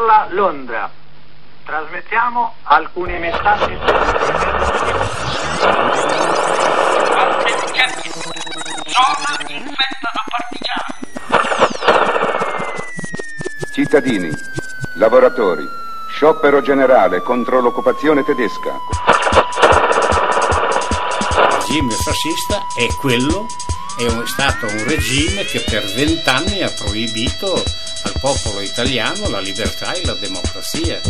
parla Londra. Trasmettiamo alcuni messaggi. Zona infetta da partigiani. Cittadini, lavoratori, sciopero generale contro l'occupazione tedesca. Il regime fascista è quello, è un- stato un regime che per vent'anni ha proibito popolo italiano la libertà e la democrazia.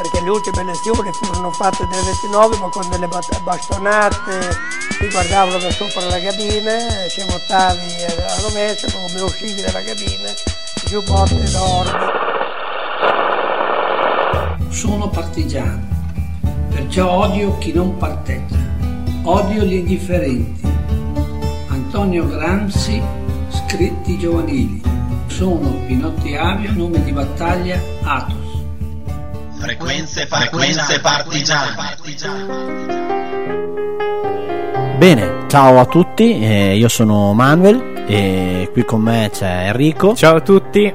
perché le ultime elezioni furono fatte nel 29 ma con delle bastonate ti guardavano da sopra la cabina se votavi a rovescio come uscivi dalla cabina giù botte d'orbi Sono partigiano, perciò odio chi non parteggia, odio gli indifferenti. Antonio Gramsci, scritti giovanili. Sono Pinotti Avio, nome di battaglia Atos. Frequenze, frequenze partigiane. Bene, ciao a tutti, eh, io sono Manuel e qui con me c'è Enrico. Ciao a tutti.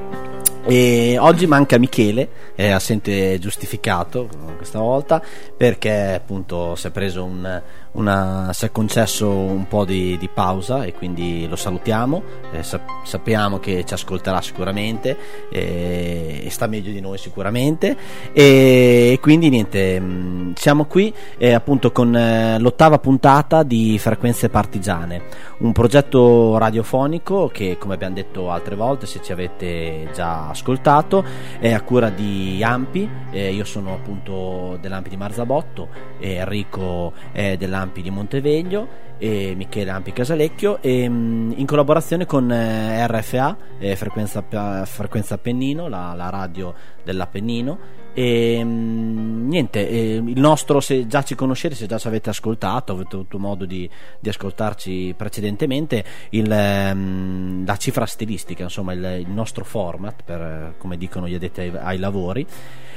E oggi manca Michele, è assente giustificato questa volta perché appunto si è preso un, una, si è concesso un po' di, di pausa e quindi lo salutiamo, eh, sap- sappiamo che ci ascolterà sicuramente eh, e sta meglio di noi sicuramente. E quindi niente, mh, siamo qui eh, appunto con eh, l'ottava puntata di Frequenze Partigiane, un progetto radiofonico che come abbiamo detto altre volte se ci avete già ascoltato è a cura di Ampi, eh, io sono appunto dell'Ampi di Marzabotto e Enrico è dell'Ampi di Monteveglio e Michele Ampi Casalecchio e mh, in collaborazione con eh, RFA eh, Frequenza, Frequenza Appennino, la, la radio dell'Appennino. E mh, niente, eh, il nostro se già ci conoscete, se già ci avete ascoltato, avete avuto modo di, di ascoltarci precedentemente, il, ehm, la cifra stilistica, insomma il, il nostro format, per, come dicono gli addetti ai, ai lavori,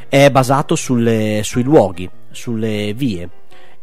è basato sulle, sui luoghi, sulle vie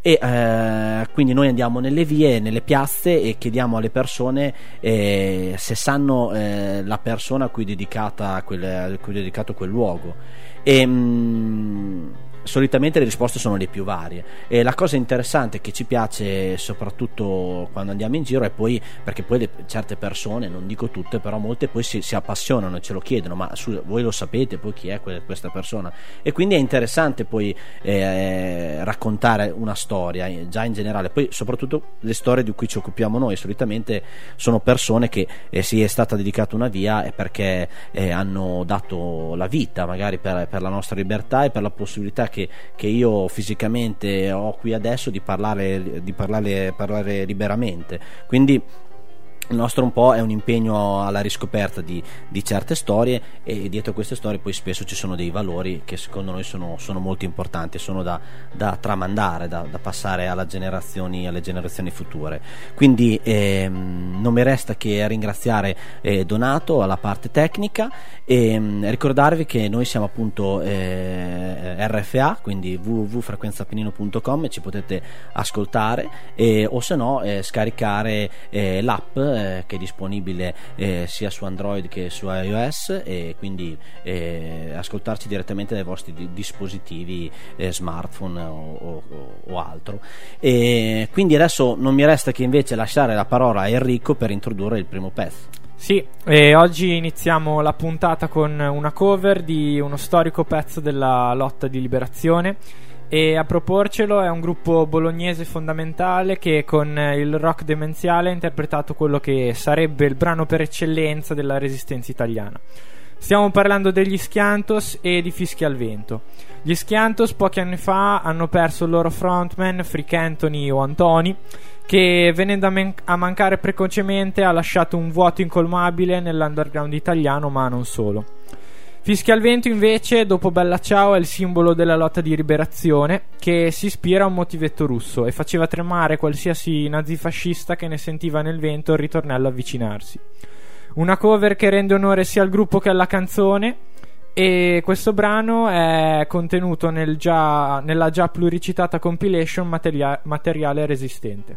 e eh, quindi noi andiamo nelle vie, nelle piazze e chiediamo alle persone eh, se sanno eh, la persona a cui, quel, a cui è dedicato quel luogo. E mh, solitamente le risposte sono le più varie. E la cosa interessante che ci piace soprattutto quando andiamo in giro è poi perché poi le, certe persone non dico tutte però molte poi si, si appassionano e ce lo chiedono ma su, voi lo sapete poi chi è que- questa persona? E quindi è interessante poi eh, raccontare una storia eh, già in generale. Poi soprattutto le storie di cui ci occupiamo noi solitamente sono persone che eh, si è stata dedicata una via e perché eh, hanno dato la vita magari per, per la nostra libertà e per la possibilità che, che io fisicamente ho qui adesso di parlare, di parlare, parlare liberamente. Quindi il nostro un po' è un impegno alla riscoperta di, di, certe storie e dietro queste storie poi spesso ci sono dei valori che secondo noi sono, sono molto importanti, sono da, da tramandare, da, da, passare generazioni, alle generazioni future. Quindi ehm, non mi resta che ringraziare eh, Donato alla parte tecnica e ehm, ricordarvi che noi siamo appunto eh, RFA, quindi www.frequenzapenino.com e ci potete ascoltare e, o se no eh, scaricare eh, l'app eh, che è disponibile eh, sia su Android che su iOS e quindi eh, ascoltarci direttamente dai vostri di- dispositivi eh, smartphone o, o, o, altro. E quindi adesso non mi resta che invece lasciare la parola a Enrico per introdurre il primo pezzo. Sì, oggi iniziamo la puntata con una cover di uno storico pezzo della lotta di liberazione e a proporcelo è un gruppo bolognese fondamentale che con il rock demenziale ha interpretato quello che sarebbe il brano per eccellenza della resistenza italiana. Stiamo parlando degli Schiantos e di Fischi al Vento. Gli Schiantos pochi anni fa hanno perso il loro frontman Frick Anthony o Antoni che venendo a, man- a mancare precocemente ha lasciato un vuoto incolmabile nell'underground italiano ma non solo. Fischi al vento invece, dopo Bella Ciao, è il simbolo della lotta di liberazione che si ispira a un motivetto russo e faceva tremare qualsiasi nazifascista che ne sentiva nel vento il ritornello avvicinarsi. Una cover che rende onore sia al gruppo che alla canzone e questo brano è contenuto nel già, nella già pluricitata compilation materia- Materiale Resistente.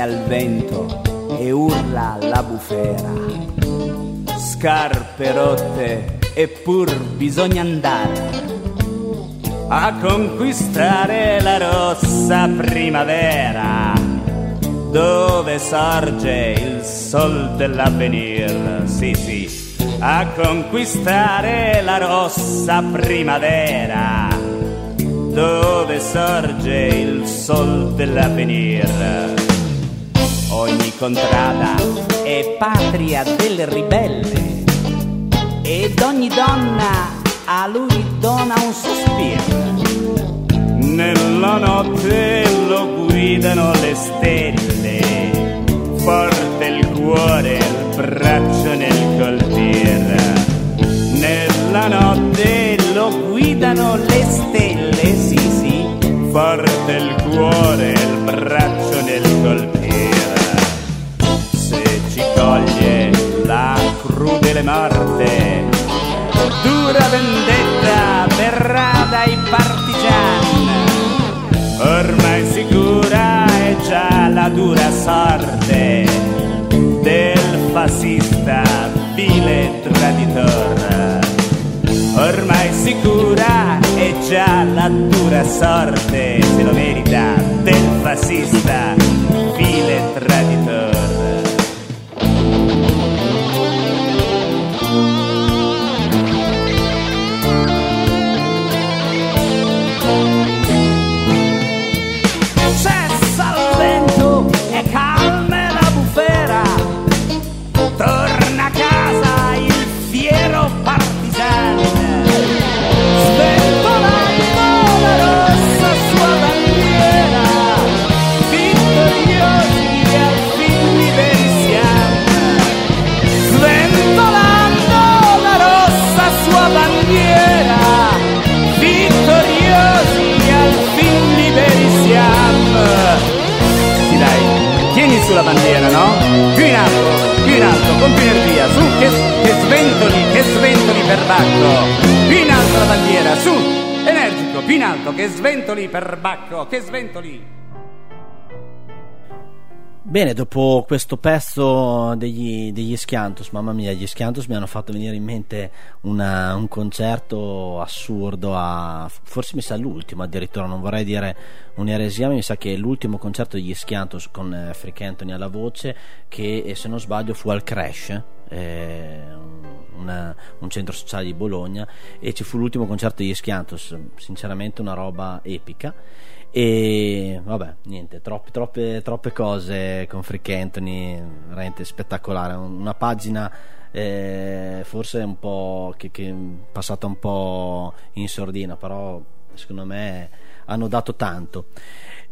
Al vento e urla la bufera. Scarpe rotte eppur bisogna andare a conquistare la rossa primavera dove sorge il sol dell'avvenir. Sì, sì, a conquistare la rossa primavera dove sorge il sol dell'avvenir. Ogni contrada è patria del ribelle ed ogni donna a lui dona un sospiro. Nella notte lo guidano le stelle, forte il cuore, il braccio nel colpire. Nella notte guidano le stelle, sì sì, forte il cuore, il braccio nel colpire. Se ci coglie la crudele morte, dura vendetta verrà dai partigiani. Ormai sicura è già la dura sorte del fascista vile traditor. Ormai sicura è già la dura sorte, se lo merita, del fascista vile traditor. Bandiera, no? Più in alto, più in alto, con più energia, su, che, che sventoli, che sventoli per Bacco. Più in alto la bandiera, su, energico, più in alto, che sventoli per Bacco, che sventoli. Bene, dopo questo pezzo degli, degli Schiantos, mamma mia, gli Schiantos mi hanno fatto venire in mente una- un concerto assurdo, a, forse mi sa l'ultimo addirittura, non vorrei dire un'eresia, ma mi sa che l'ultimo concerto degli Schiantos con eh, Freak Anthony alla voce, che eh, se non sbaglio fu al Crash, eh, una- un centro sociale di Bologna, e ci fu l'ultimo concerto degli Schiantos, sinceramente una roba epica. E vabbè, niente, troppe, troppe, troppe cose con Freak Anthony, veramente spettacolare. Una pagina eh, forse un po' che, che è passata un po' in sordina, però secondo me hanno dato tanto.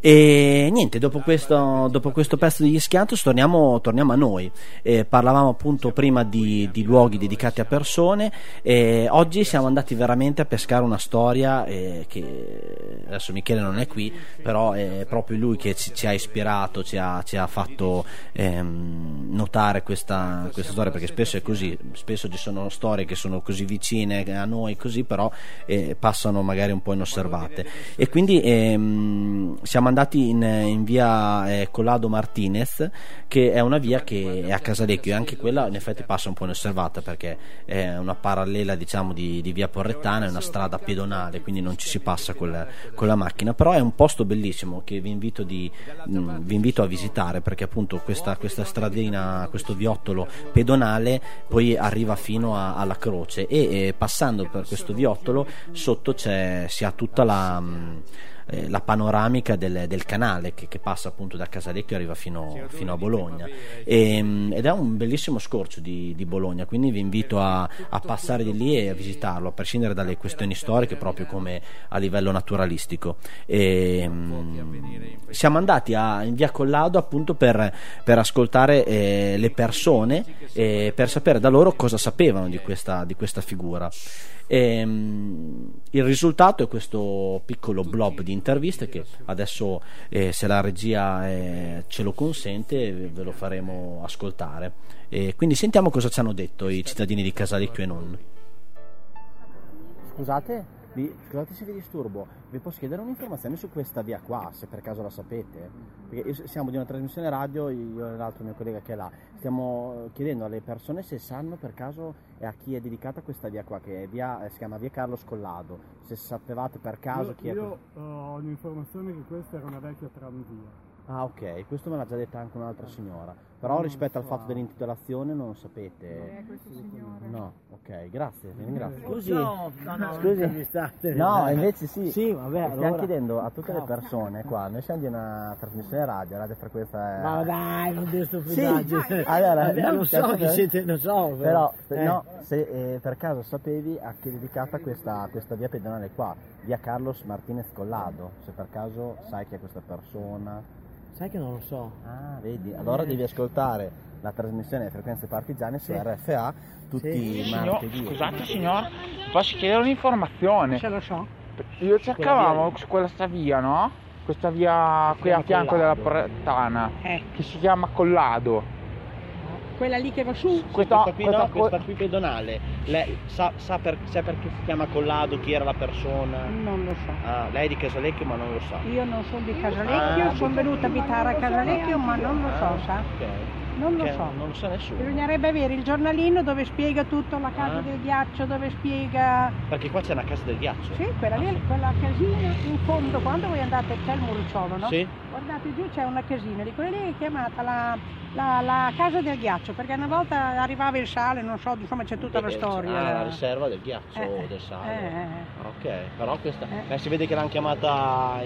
E niente, dopo questo, dopo questo pezzo degli Schiantos torniamo, torniamo a noi. Eh, parlavamo appunto prima di, di luoghi dedicati a persone e oggi siamo andati veramente a pescare una storia eh, che adesso Michele non è qui, però è proprio lui che ci, ci ha ispirato, ci ha, ci ha fatto ehm, notare questa, questa storia perché spesso è così, spesso ci sono storie che sono così vicine a noi così però eh, passano magari un po' inosservate e quindi ehm, siamo andati in, in via eh, Collado Martinez che è una via che è a Casalecchio e anche quella in effetti passa un po' inosservata perché è una parallela diciamo di, di via Porrettana è una strada pedonale quindi non ci si passa col- con la macchina. Però è un posto bellissimo che vi invito, di, mh, vi invito a visitare perché appunto questa, questa stradina questo viottolo pedonale poi arriva fino a- alla croce. E eh, passando per questo viottolo sotto c'è, si ha tutta la mh, eh, la panoramica del, del canale che, che passa appunto da Casalecchio e arriva fino, fino a Bologna. e, mh, ed è un bellissimo scorcio di, di Bologna quindi vi invito a, a passare di lì e a visitarlo a prescindere dalle questioni storiche proprio come a livello naturalistico. E, mh, siamo andati a, in via Collado appunto per, per ascoltare eh, le persone e per sapere da loro cosa sapevano di questa, di questa figura e, mm, il risultato è questo piccolo blob di interviste che adesso, eh, se la regia eh, ce lo consente, ve lo faremo ascoltare. E quindi sentiamo cosa ci hanno detto i cittadini di Casalecchio e non. Scusate? Vi, scusate se vi disturbo, vi posso chiedere un'informazione su questa via qua, se per caso la sapete? Perché io- siamo di una trasmissione radio, io e l'altro mio collega che è là, stiamo chiedendo alle persone se sanno per caso a chi è dedicata questa via qua, che via, eh, si chiama via Carlo Scollado, se sapevate per caso io, chi è... io, eh, ho l'informazione che questa era una vecchia tranvia. Ah ok, questo me l'ha già detta anche un'altra signora, però Non rispetto al fatto dell'intitolazione non lo sapete. Eh, questo signore. No, ok, grazie, vi ringrazio. Scusi, no, no, no, Scusi. No, invece sì. Sì, vabbè, Stiamo allora. chiedendo a tutte le persone qua, noi siamo di una trasmissione radio, radio frequenza è... Ma dai, non dire stupidaggini. Sì, allora, Vabbè, no, lo so che siete, lo so. Però, eh. no, se eh, per caso sapevi a chi è dedicata questa, questa via pedonale qua, via Carlos Martinez Collado, se per caso sai chi è questa persona. Sai che non lo so. Ah, vedi, allora devi ascoltare la trasmissione Frequenze Partigiane su Sì. RFA tutti i Signor- martedì. scusate signor, posso chiedere un'informazione? Ce lo so. Io cercavamo su quella sta via, no? Questa via qui a fianco della Collado. Bretana, Eh. che si chiama Collado. Quella lì che va su? Questa, questa qui, no, questa- questa qui pedonale. Lei sa, sa per, sa perché si chiama Collado, chi era la persona? Non lo so. Ah, lei è di Casalecchio ma non lo sa. Io non sono di Casalecchio, Ah, sono venuta a abitare a Casalecchio, ma non lo so, sa? Ok. Non lo so. Non lo sa nessuno. Bisognerebbe avere il giornalino dove spiega tutto, la casa Ah. del ghiaccio, dove spiega... Perché qua c'è una casa del ghiaccio. Sì, quella lì, quella casina in fondo, quando voi andate, c'è il muricciolo, no? Sì. Guardate giù c'è una casina, di quella lì è chiamata la, la- la casa del ghiaccio, perché una volta arrivava il sale, non so, insomma c'è tutta la Eh, storia. Ah, la riserva del ghiaccio Eh, del sale. eh, eh. Ok, però questa. eh, si vede che l'hanno chiamata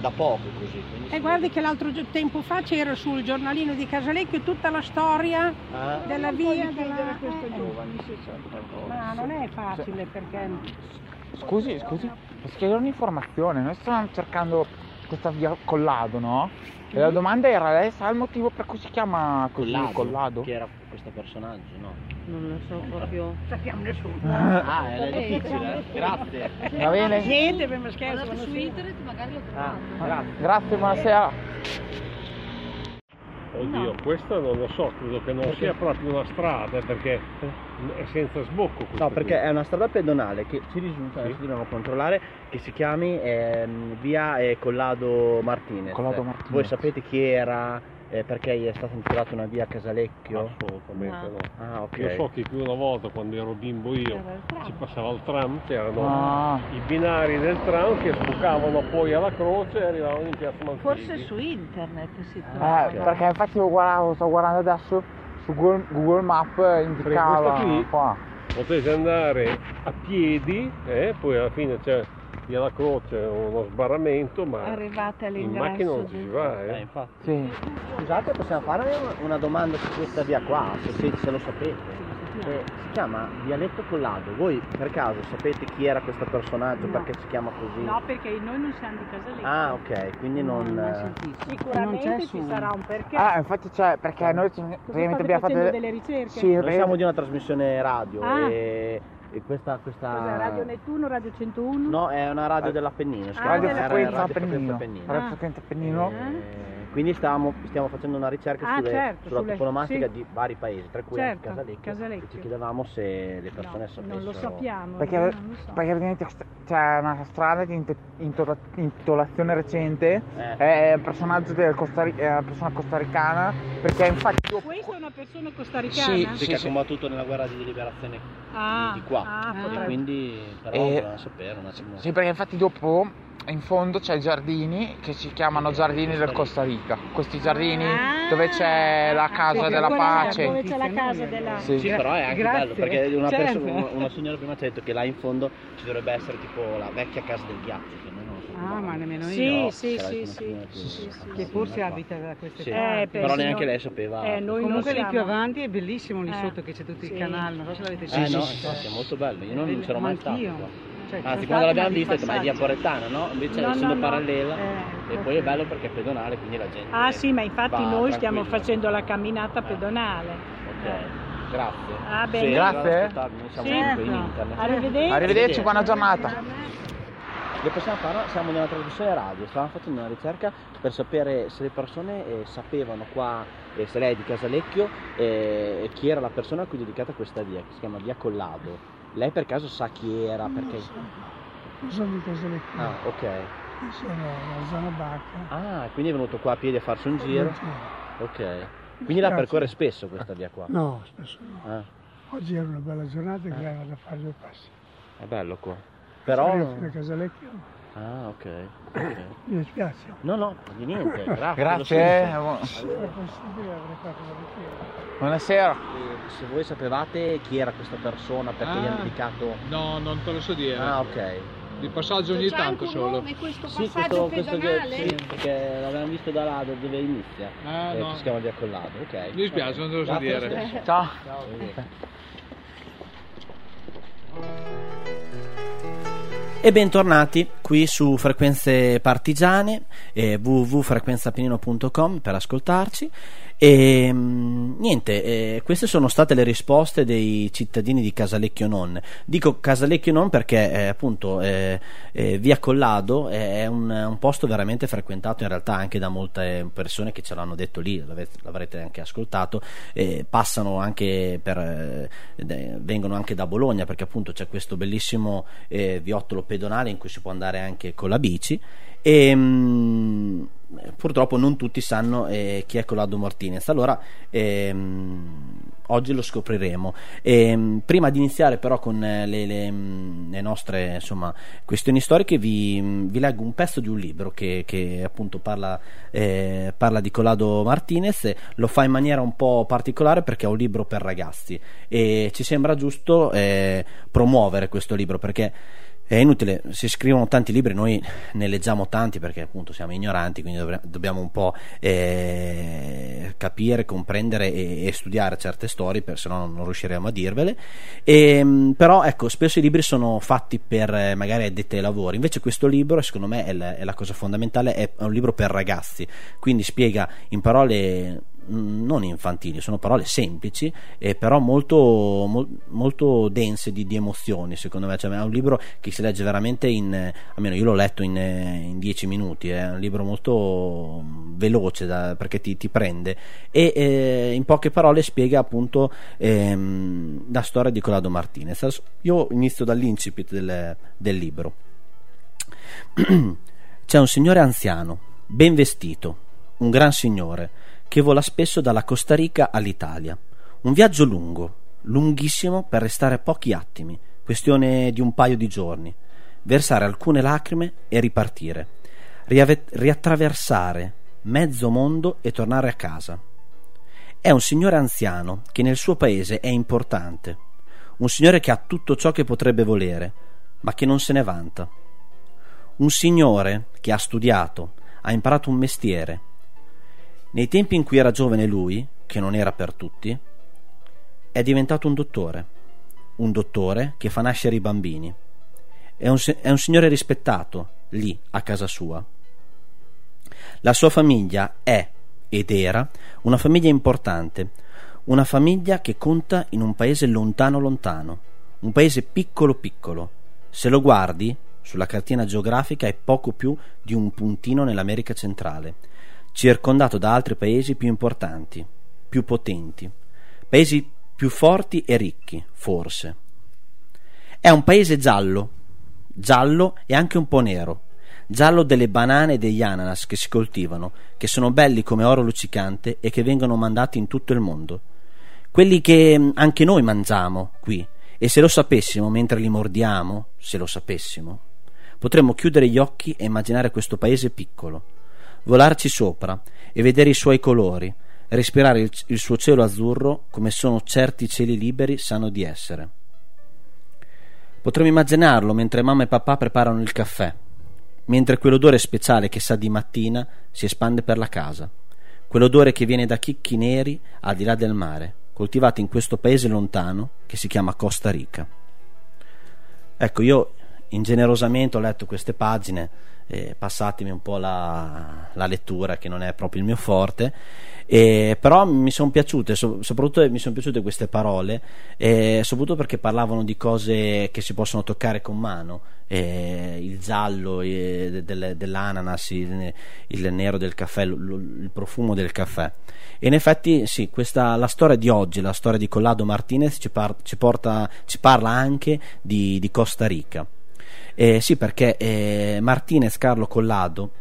da poco così. E guardi che l'altro tempo fa c'era sul giornalino di Casalecchio tutta la storia Ah. della via della... eh, giovani. Ma non è facile perché... Scusi, scusi, posso chiedere un'informazione? Noi stiamo cercando questa via Collado, no? E la domanda era, lei sa il motivo per cui si chiama così Collado? Collado? Chi era questo personaggio, no? Non lo so proprio. Sappiamo nessuno. Ah, è difficile, eh? Grazie. Va bene? Niente, ma scherzo. Guardate ma su internet magari lo Ah, trovate. grazie. Grazie, buonasera. Oddio, questa non lo so, credo che non sia proprio una strada perché è senza sbocco. questa No, perché qui. è una strada pedonale che ci risulta, adesso dobbiamo controllare, che si chiami ehm, via eh, Collado Martinez. Collado Martinez. Voi sapete chi era, eh, perché gli è stata intitolata una via a Casalecchio? Assolutamente no. Ah, ok. Io so che più una volta quando ero bimbo io ci passava il tram, c'erano Ah. i binari del tram che sbucavano poi alla croce e arrivavano in piazza Malpighi. Forse su internet si trova. Eh, perché infatti io guardavo, sto guardando adesso su Google, Google Map eh, indicava questa qui- qua. Potete andare a piedi, eh, poi alla fine c'è via la croce uno sbarramento, ma Arrivate in all'ingresso. macchina non ci si va. Eh, Eh. infatti. Scusate, possiamo fare una- una domanda su questa via qua, se, se- se lo sapete. Eh, si chiama Vialetto Collado. Voi per caso sapete chi era questo personaggio? No. Perché si chiama così? No, perché noi non siamo di Casalecchio. Ah, ok, quindi non. eh, Sicuramente ci sarà un perché. Ah, infatti c'è, perché noi ci- state abbiamo fatto facendo delle- delle ricerche? Sì, Noi siamo di una trasmissione radio Ah. e, e questa, questa... Cos'è, Radio Nettuno, Radio 101? No, è una radio dell'Appennino. si Ah, chiama Radio della- Frequenza Radio Appennino. Appennino. Radio Frequenza Appennino. Eh, quindi stavamo- stiamo facendo una ricerca Ah, sulle- certo, sulla sulle- toponomastica sì. di vari paesi, tra cui Certo, Casalecchio, Casalecchio. e ci chiedevamo se le persone sapessero. Non lo sappiamo. Perché, non lo so. perché praticamente c'è una strada di intitolazione recente, Eh. è un personaggio del Costa Ri- è una persona costaricana, perché infatti io Questa è una persona costaricana? Sì, Sì, che ha combattuto nella guerra di liberazione Ah, di qua. ah, e potrebbe. quindi però Eh, volevamo sapere un attimo. Sì, perché infatti dopo in fondo c'è i giardini che si chiamano giardini del Costa Rica. Questi giardini dove c'è la casa Sì, della pace. Dove c'è la casa della... Sì. Sì, però è anche Grazie. bello perché una, Certo. persona- una- una signora prima ci ha detto che là in fondo ci dovrebbe essere tipo la vecchia casa del ghiaccio, che noi non sapevamo. Ah, ma nemmeno io. sì, C'era sì, sì, sì, più- sì, sì. Che forse abita da queste Sì, parti. Eh, però neanche no. lei sapeva. Eh, noi Comunque lì più avanti è bellissimo lì Eh, sotto che c'è tutto sì. il canale, non so se l'avete Eh visto. no, infatti è molto bello, io non, non c'ero mai stato. Cioè, Anzi, sono quando l'abbiamo vista ma è via passata. Porettana, no? Invece No, essendo no, parallela Eh, e poi è bello perché è pedonale, quindi la gente. Ah sì, ma infatti noi stiamo facendo la camminata pedonale. Ok, grazie. Ah, bene. Sì, Grazie. siamo comunque in internet. Arrivederci. Arrivederci, buona giornata. Che possiamo fare? Siamo nella trasmissione radio, stavamo facendo una ricerca per sapere se le persone eh, sapevano qua, eh, se lei è di Casalecchio, eh, chi era la persona a cui è dedicata questa via, che si chiama via Collado. Lei per caso sa chi era? Perché... Non sono di Casalecchio. Ah, ok. Io sono alla zona Bacca. Ah, quindi è venuto qua a piedi a farsi un giro? Ok. Quindi la percorre spesso questa via qua? No, spesso no. Ah, Oggi era una bella giornata e quindi vado a fare due passi. è bello qua. Però... Fino a Casalecchio. Ah, ok. ok. Mi dispiace. No, no, di niente, grazie. Grazie, richiesta. Buonasera. Eh, Se voi sapevate chi era questa persona, perché gli Ah. hanno dedicato... No, non te lo so dire. Ah, ok. Di passaggio ogni tanto solo. questo Sì, passaggio questo, questo che, pedonale? sì, perché l'avevamo visto da là, da dove inizia. Ah, eh, no. si chiama via Collado, ok. Mi dispiace, non te lo so Grazie, dire. stesso. Ciao. E bentornati qui su Frequenze Partigiane, eh, www.frequenzapenino.com per ascoltarci. E mm, niente, eh, queste sono state le risposte dei cittadini di Casalecchio Non. Dico Casalecchio Non perché eh, appunto eh, eh, via Collado è un, un posto veramente frequentato in realtà anche da molte persone che ce l'hanno detto lì, l'avrete anche ascoltato, passano anche per, eh, vengono anche da Bologna perché appunto c'è questo bellissimo eh, viottolo pedonale in cui si può andare anche con la bici e mm, purtroppo non tutti sanno eh, chi è Collado Martinez. Allora ehm, oggi lo scopriremo. Ehm, prima di iniziare però con eh, le, le, mm, le nostre insomma, questioni storiche vi, mm, vi leggo un pezzo di un libro che, che appunto parla, eh, parla di Collado Martinez. Lo fa in maniera un po' particolare perché è un libro per ragazzi. E ci sembra giusto eh, promuovere questo libro perché è inutile, si scrivono tanti libri, noi ne leggiamo tanti perché appunto siamo ignoranti, quindi dobbiamo un po' eh, capire, comprendere e, e studiare certe storie, per, se no non riusciremo a dirvele. E, mh, però ecco, spesso i libri sono fatti per eh, magari addetti ai lavori, invece questo libro, secondo me, è la, è la cosa fondamentale, è, un libro per ragazzi, quindi spiega in parole non infantili, sono parole semplici, eh, però molto, mol- molto dense di, di emozioni, secondo me. Cioè, è un libro che si legge veramente in, almeno io l'ho letto in, eh, in dieci minuti, è un libro molto mh, veloce da- perché ti, ti prende e eh, in poche parole spiega appunto ehm, la storia di Collado Martinez. Io inizio dall'incipit del, del libro. C'è un signore anziano, ben vestito, un gran signore, che vola spesso dalla Costa Rica all'Italia. Un viaggio lungo, lunghissimo per restare pochi attimi, questione di un paio di giorni, versare alcune lacrime e ripartire, riave- riattraversare mezzo mondo e tornare a casa. È un signore anziano che nel suo paese è importante, un signore che ha tutto ciò che potrebbe volere, ma che non se ne vanta. Un signore che ha studiato, ha imparato un mestiere. Nei tempi in cui era giovane lui, che non era per tutti, è diventato un dottore. Un dottore che fa nascere i bambini. È un, è un signore rispettato, lì, a casa sua. La sua famiglia è ed era una famiglia importante, una famiglia che conta in un paese lontano lontano, un paese piccolo piccolo. Se lo guardi, sulla cartina geografica è poco più di un puntino nell'America centrale, circondato da altri paesi più importanti, più potenti, paesi più forti e ricchi, forse. È un paese giallo, giallo e anche un po' nero, giallo delle banane e degli ananas che si coltivano, che sono belli come oro luccicante e che vengono mandati in tutto il mondo. Quelli che mm, anche noi mangiamo qui, e se lo sapessimo mentre li mordiamo, se lo sapessimo, potremmo chiudere gli occhi e immaginare questo paese piccolo, volarci sopra e vedere i suoi colori, respirare il, il suo cielo azzurro come sono certi cieli liberi sanno di essere. Potremmo immaginarlo mentre mamma e papà preparano il caffè, mentre quell'odore speciale che sa di mattina si espande per la casa, quell'odore che viene da chicchi neri al di là del mare, coltivati in questo paese lontano che si chiama Costa Rica. Ecco, io ingenerosamente ho letto queste pagine, eh, passatemi un po' la, la lettura che non è proprio il mio forte, eh, però mi sono piaciute, so- soprattutto mi sono piaciute queste parole, eh, soprattutto perché parlavano di cose che si possono toccare con mano, il giallo de- del- dell'ananas, il, il nero del caffè, l- l- il profumo del caffè. E in effetti sì, questa, la storia di oggi, la storia di Collado Martinez ci, par- ci porta, ci parla anche di, di Costa Rica. Eh, sì, perché eh, Martinez Carlo Collado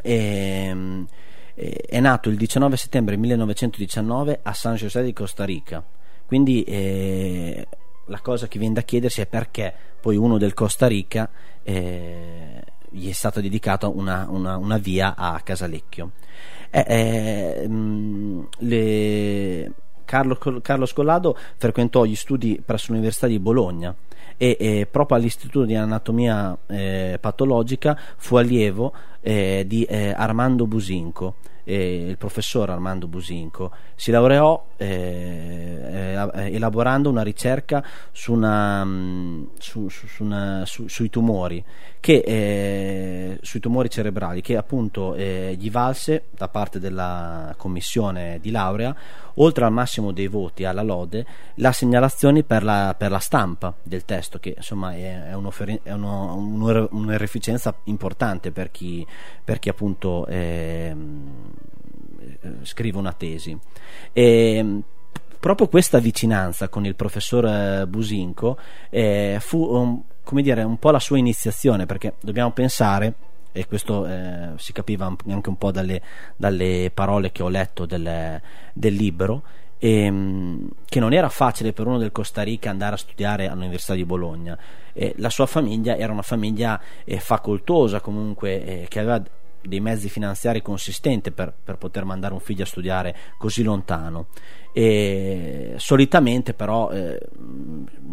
ehm, eh, è nato il 19 settembre 1919 a San José di Costa Rica. Quindi eh, la cosa che viene da chiedersi è perché poi uno del Costa Rica eh, gli è stata dedicata una, una, una via a Casalecchio. Eh, eh, mh, le- Carlo, Carlo Scollado frequentò gli studi presso l'Università di Bologna e, e proprio all'Istituto di Anatomia eh, Patologica fu allievo eh, di eh, Armando Businco, il professor Armando Businco. Si laureò eh, eh, elaborando una ricerca su una, mh, su- su- una- su- sui tumori che, eh, sui tumori cerebrali che appunto eh, gli valse da parte della commissione di laurea oltre al massimo dei voti alla lode la segnalazione per la, per la stampa del testo che insomma è, è, è uno- un'ore- un'ereficenza importante per chi, per chi appunto eh, scrive una tesi. E, proprio questa vicinanza con il professor eh, Businco eh, fu um, come dire, un po' la sua iniziazione perché dobbiamo pensare e questo eh, si capiva anche un po' dalle, dalle parole che ho letto del, del libro ehm, che non era facile per uno del Costa Rica andare a studiare all'Università di Bologna. Eh, la sua famiglia era una famiglia eh, facoltosa comunque eh, che aveva dei mezzi finanziari consistenti per, per poter mandare un figlio a studiare così lontano. E solitamente però eh,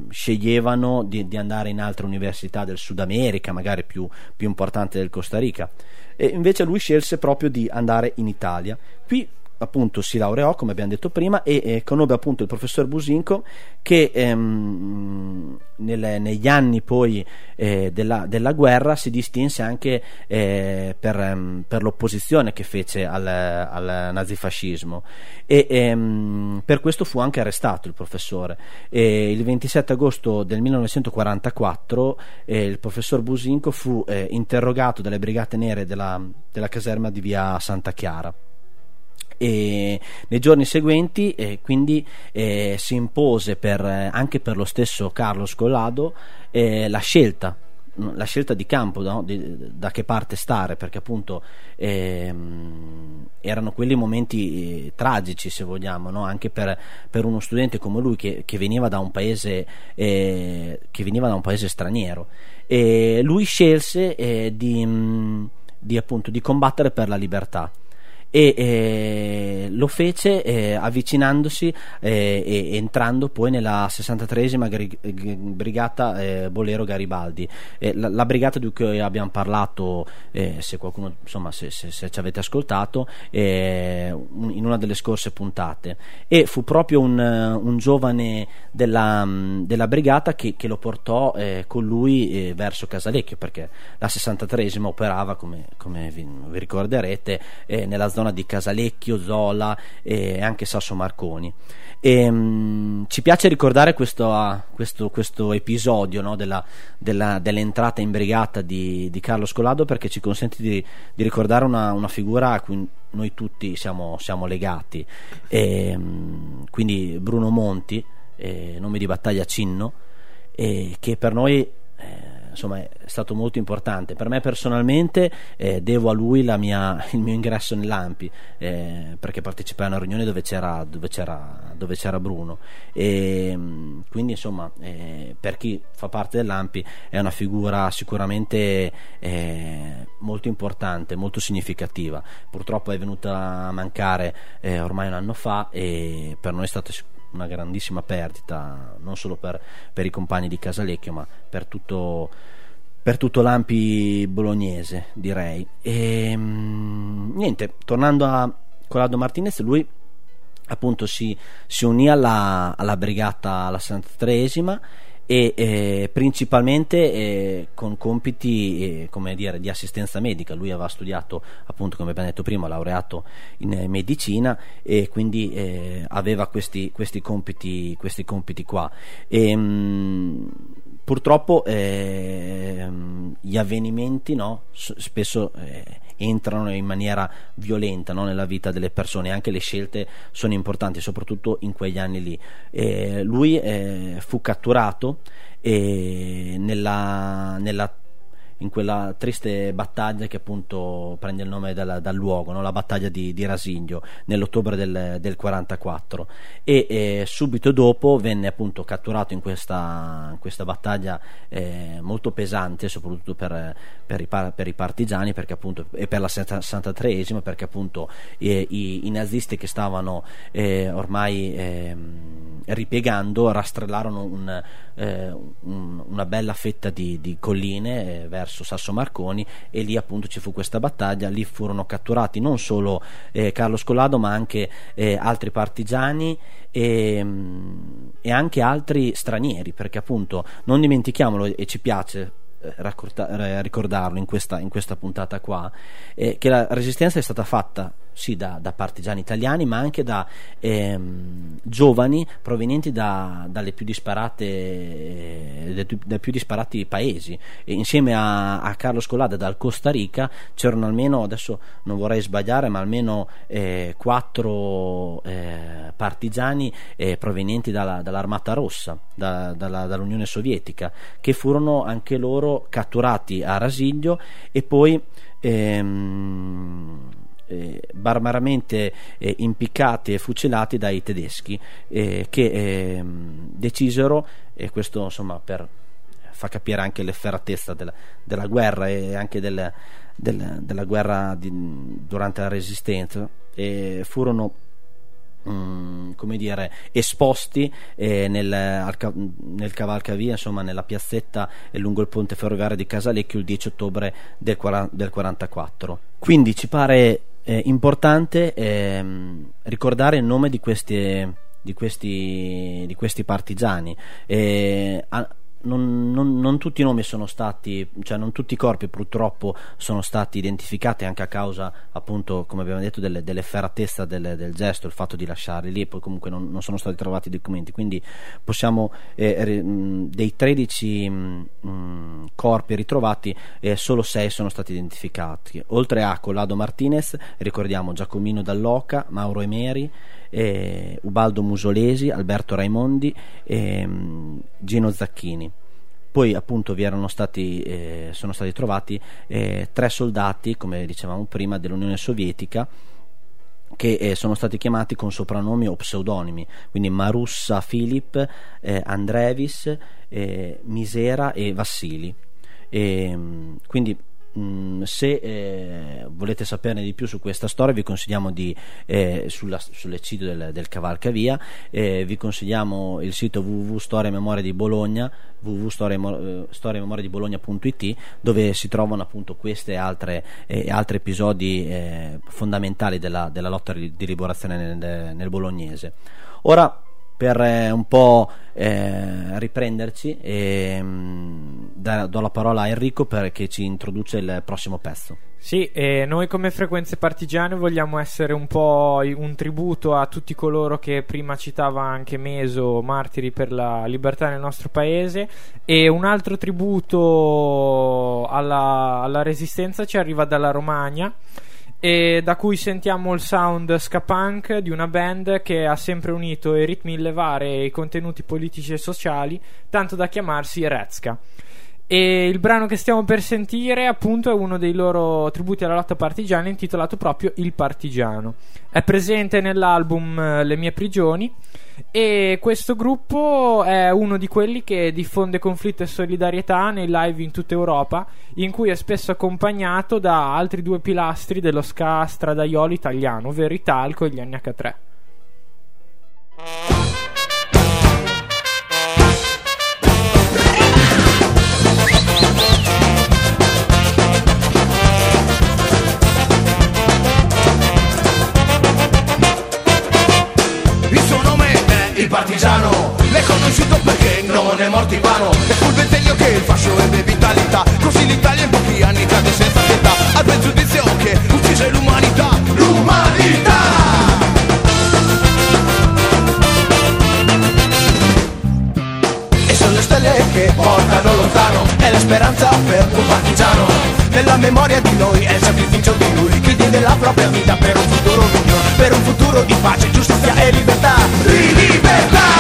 sceglievano di, di andare in altre università del Sud America magari più, più importanti del Costa Rica. E invece lui scelse proprio di andare in Italia. Qui appunto si laureò come abbiamo detto prima e eh, conobbe appunto il professor Businco che ehm, nelle- negli anni poi eh, della, della guerra si distinse anche eh, per, ehm, per l'opposizione che fece al, al nazifascismo. E ehm, per questo fu anche arrestato il professore. E il 27 agosto del 1944 eh, il professor Businco fu eh, interrogato dalle brigate nere della, della caserma di via Santa Chiara e nei giorni seguenti eh, quindi eh, si impose per, eh, anche per lo stesso Carlo Scollado eh, la scelta la scelta di campo no? Di- da che parte stare perché appunto ehm, erano quelli momenti eh, tragici se vogliamo no? anche per, per uno studente come lui che, che veniva da un paese eh, che veniva da un paese straniero e lui scelse eh, di, mh, di appunto di combattere per la libertà e eh, lo fece eh, avvicinandosi eh, e entrando poi nella 63esima gri- brigata eh, Bolero Garibaldi. Eh, la, la brigata di cui abbiamo parlato eh, se qualcuno insomma se, se- se ci avete ascoltato in una delle scorse puntate. E fu proprio un, un giovane della, della brigata che, che lo portò con lui verso Casalecchio perché la 63esima operava come, come vi, vi ricorderete nella zona di Casalecchio, Zola e anche Sasso Marconi. E, mh, ci piace ricordare questo, ah, questo, questo episodio no, della- della- dell'entrata in brigata di, di Carlo Scolado perché ci consente di, di ricordare una, una figura a cui noi tutti siamo, siamo legati. E, mh, quindi Bruno Monti, eh, nome di battaglia Cinno, e che per noi eh, insomma è stato molto importante. Per me personalmente eh, devo a lui mia- il mio ingresso nell'Ampi eh, perché partecipai a una riunione dove c'era, dove c'era, dove c'era Bruno. E mh, quindi insomma eh, per chi fa parte dell'Ampi è una figura sicuramente eh, molto importante molto significativa. Purtroppo è venuta a mancare eh, ormai un anno fa e per noi è stata sic- una grandissima perdita non solo per, per i compagni di Casalecchio ma per tutto, per tutto l'Ampi bolognese direi. E mm, niente tornando a Corrado Martinez lui appunto si, si unì alla, alla brigata alla 63esima e eh, principalmente eh, con compiti eh, dire, di assistenza medica. Lui aveva studiato appunto come abbiamo detto prima laureato in eh, medicina e quindi eh, aveva questi, questi compiti questi compiti qua. E, mh, purtroppo ehm, gli avvenimenti no, spesso eh, entrano in maniera violenta no, nella vita delle persone, anche le scelte sono importanti, soprattutto in quegli anni lì. Eh, lui eh, fu catturato e nella, nella in quella triste battaglia che appunto prende il nome dal, dal luogo, no? la battaglia di, di Rasiglio nell'ottobre del, del 44 e eh, subito dopo venne appunto catturato in questa, in questa battaglia eh, molto pesante soprattutto per, per, i, per i partigiani appunto, e per la 63esima perché appunto eh, i, i nazisti che stavano eh, ormai ehm, ripiegando rastrellarono un, eh, un- una bella fetta di, di colline eh, verso Sasso Marconi e lì appunto ci fu questa battaglia, lì furono catturati non solo eh, Carlo Scolado ma anche eh, altri partigiani e, mm, e anche altri stranieri perché appunto non dimentichiamolo e ci piace eh, raccorda- ricordarlo in questa, in questa puntata qua eh, che la resistenza è stata fatta sì da, da partigiani italiani ma anche da ehm, giovani provenienti da- dalle più disparate eh, dai, più- disparati paesi. E insieme a, a Carlo Scolada dal Costa Rica c'erano almeno adesso non vorrei sbagliare ma almeno eh, quattro eh, partigiani eh, provenienti dalla- dall'Armata Rossa da- dalla- dall'Unione Sovietica che furono anche loro catturati a Rasiglio e poi ehm, eh, barbaramente eh, impiccati e fucilati dai tedeschi eh, che ehm, decisero e questo insomma per fa capire anche l'efferatezza della, della guerra e anche del- del- della guerra di- durante la resistenza furono mm, come dire esposti eh, nel, al nel cavalcavia insomma nella piazzetta e lungo il ponte ferroviario di Casalecchio il 10 ottobre del, 40 del 44 quindi ci pare eh, importante ehm, ricordare il nome di questi di questi, di questi partigiani. Eh, a- non, non- non tutti i nomi sono stati, cioè non tutti i corpi purtroppo sono stati identificati anche a causa, appunto, come abbiamo detto, delle, dell'efferatezza del, del gesto, il fatto di lasciarli lì, poi comunque non, non sono stati trovati documenti. Quindi possiamo, eh, ri- mh, dei 13 mh, mh, corpi ritrovati, eh, solo 6 sono stati identificati. Oltre a Collado Martinez, ricordiamo Giacomino Dall'Oca, Mauro Emeri, eh, Ubaldo Musolesi, Alberto Raimondi e mh, Gino Zacchini. Poi appunto stati, eh, sono stati trovati eh, tre soldati, come dicevamo prima, dell'Unione Sovietica che eh, sono stati chiamati con soprannomi o pseudonimi, quindi Marussa Filip, eh, Andrevis, eh, Misera e Vassili. E, mh, quindi mh, se eh, volete saperne di più su questa storia vi consigliamo di eh, sulla- sull'eccidio del, del cavalcavia. Eh, vi consigliamo il sito www.storiamemoria di Bologna www.storiamemoriadibologna.it dove si trovano appunto e altre, eh, altri episodi eh, fondamentali della, della lotta di liberazione nel, nel bolognese. Ora per eh, un po' eh, riprenderci ehm, da- do la parola a Enrico perché ci introduce il prossimo pezzo. Sì, e noi come frequenze partigiane vogliamo essere un po' un tributo a tutti coloro che prima citava anche Meso, martiri per la libertà nel nostro paese. E un altro tributo alla, alla resistenza ci arriva dalla Romagna e da cui sentiamo il sound ska punk di una band che ha sempre unito i ritmi illevare e i contenuti politici e sociali, tanto da chiamarsi Rezka. E il brano che stiamo per sentire, appunto, è uno dei loro tributi alla lotta partigiana, intitolato proprio Il Partigiano. È presente nell'album eh, Le mie prigioni. E questo gruppo è uno di quelli che diffonde conflitto e solidarietà nei live in tutta Europa, in cui è spesso accompagnato da altri due pilastri dello ska stradaiolo italiano, ovvero i Talco e gli NH3. Non è morto in vano. Fu il ventaglio che il fascio ebbe vitalità Così l'Italia in pochi anni cade senza pietà. Al pregiudizio che uccise l'umanità. L'umanità! E sono le stelle che portano lontano. È la speranza per un partigiano. Nella memoria di noi è il sacrificio di lui. Chi diede la propria vita per un futuro migliore. Per un futuro di pace, giustizia e libertà. Libertà!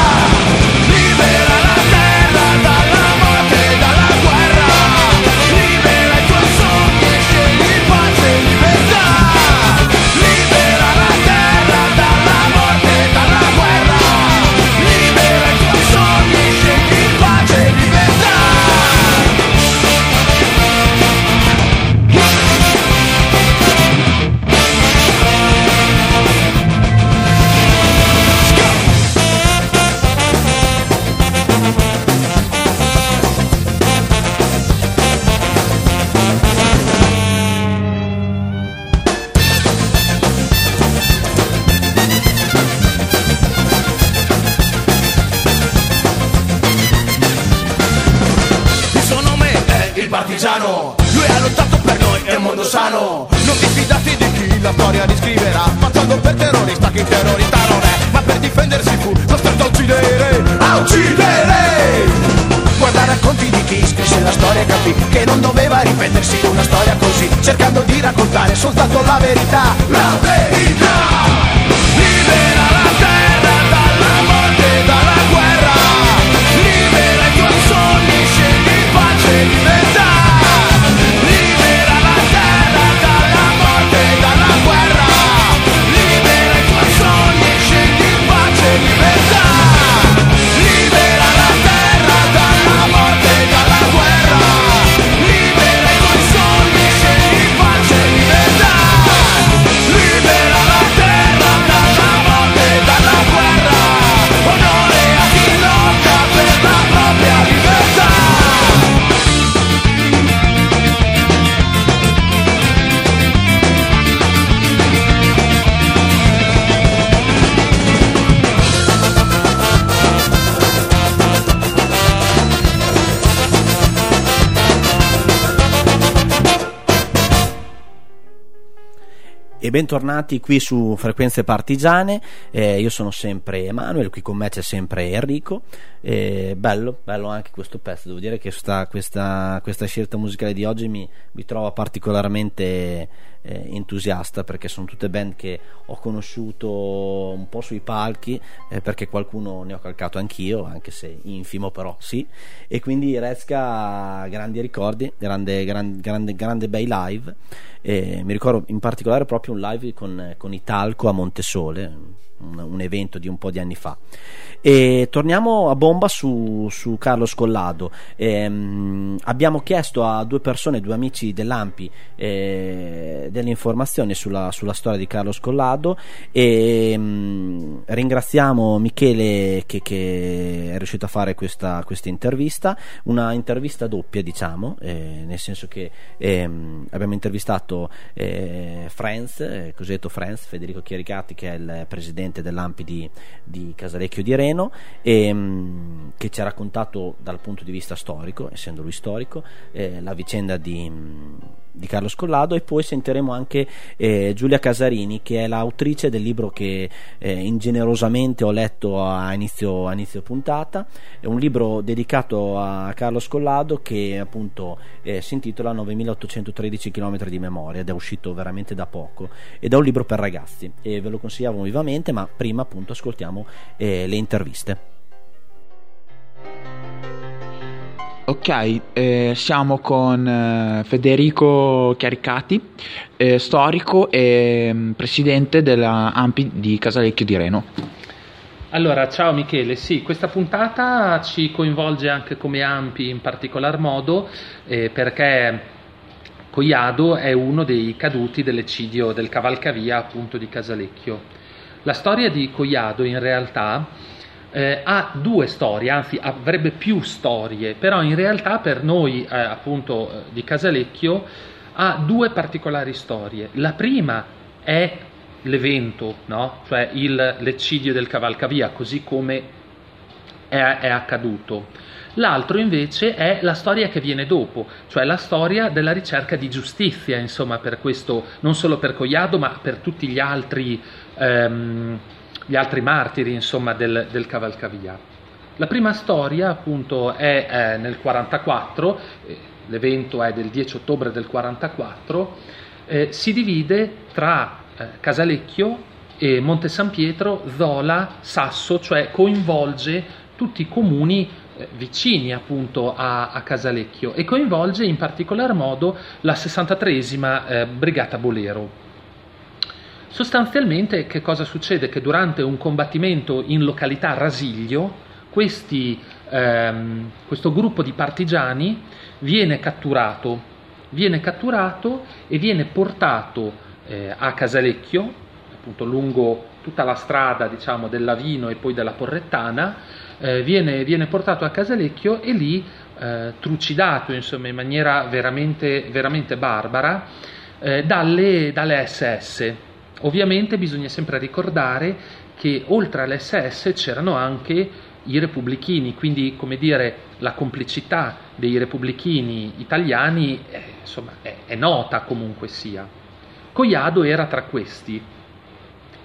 Partigiano. Lui ha lottato per noi e un mondo sano. Non vi fidate di chi la storia riscriverà Passando per terrorista che terrorista non è. Ma per difendersi fu costretto a uccidere A uccidere. Guarda racconti di chi scrisse la storia e capì Che non doveva ripetersi una storia così Cercando di raccontare soltanto la verità. La verità E bentornati qui su Frequenze Partigiane, Eh, io sono sempre Emanuele, qui con me c'è sempre Enrico, Eh, bello, bello anche questo pezzo, devo dire che sta- questa, questa scelta musicale di oggi mi, mi trova particolarmente eh, entusiasta perché sono tutte band che ho conosciuto un po' sui palchi eh, perché qualcuno ne ho calcato anch'io, anche se infimo però sì, e quindi Rezka grandi ricordi, grande, gran- grande, grande bei live, Eh, mi ricordo in particolare proprio un live con, con Italco a Montesole, un, un evento di un po' di anni fa. E torniamo a bomba su, su Carlo Scollado. Ehm, abbiamo chiesto a due persone, due amici dell'Ampi, eh, delle informazioni sulla, sulla storia di Carlo Scollado e mm, ringraziamo Michele che, che è riuscito a fare questa, questa intervista, una intervista doppia diciamo, eh, nel senso che ehm, abbiamo intervistato eh, Franz, eh, cosiddetto Franz, Federico Chiericati che è il presidente dell'Ampi di, di Casalecchio di Reno e, mm, che ci ha raccontato dal punto di vista storico, essendo lui storico, eh, la vicenda di, mm, di Carlo Scollado e poi sentiremo anche eh, Giulia Casarini che è l'autrice del libro che eh, ingenerosamente ho letto a inizio, a inizio puntata, è un libro dedicato a Carlo Scollado che appunto eh, si intitola 9813 km di memoria ed è uscito veramente da poco ed è un libro per ragazzi e ve lo consigliamo vivamente ma prima appunto ascoltiamo eh, le interviste. Ok, eh, siamo con eh, Federico Chiaricati, eh, storico e mm, presidente della AMPI di Casalecchio di Reno. Allora, ciao Michele, sì, questa puntata ci coinvolge anche come Ampi in particolar modo eh, perché Coiado è uno dei caduti dell'eccidio del cavalcavia appunto di Casalecchio. La storia di Coiado in realtà eh, ha due storie, anzi avrebbe più storie, però in realtà per noi eh, appunto eh, di Casalecchio ha due particolari storie. La prima è l'evento, no? cioè il, l'eccidio del cavalcavia, così come è, è accaduto. L'altro invece è la storia che viene dopo, cioè la storia della ricerca di giustizia, insomma, per questo, non solo per Coiado, ma per tutti gli altri, ehm, gli altri martiri, insomma, del, del cavalcavia. La prima storia appunto è eh, nel 44, eh, l'evento è del 10 ottobre del 44, eh, si divide tra eh, Casalecchio e Monte San Pietro, Zola, Sasso, cioè coinvolge tutti i comuni eh, vicini appunto a, a, Casalecchio e coinvolge in particolar modo la 63esima eh, Brigata Bolero. Sostanzialmente che cosa succede? Che durante un combattimento in località Rasiglio, questi, ehm, questo gruppo di partigiani viene catturato, viene catturato e viene portato eh, a Casalecchio, appunto lungo tutta la strada diciamo, del Lavino e poi della Porrettana, eh, viene, viene, portato a Casalecchio e lì eh, trucidato insomma, in maniera veramente, veramente barbara eh, dalle, dalle SS. Ovviamente bisogna sempre ricordare che oltre alle SS c'erano anche i repubblichini, quindi come dire la complicità dei repubblichini italiani eh, insomma, è, è, nota comunque sia. Coiado era tra questi,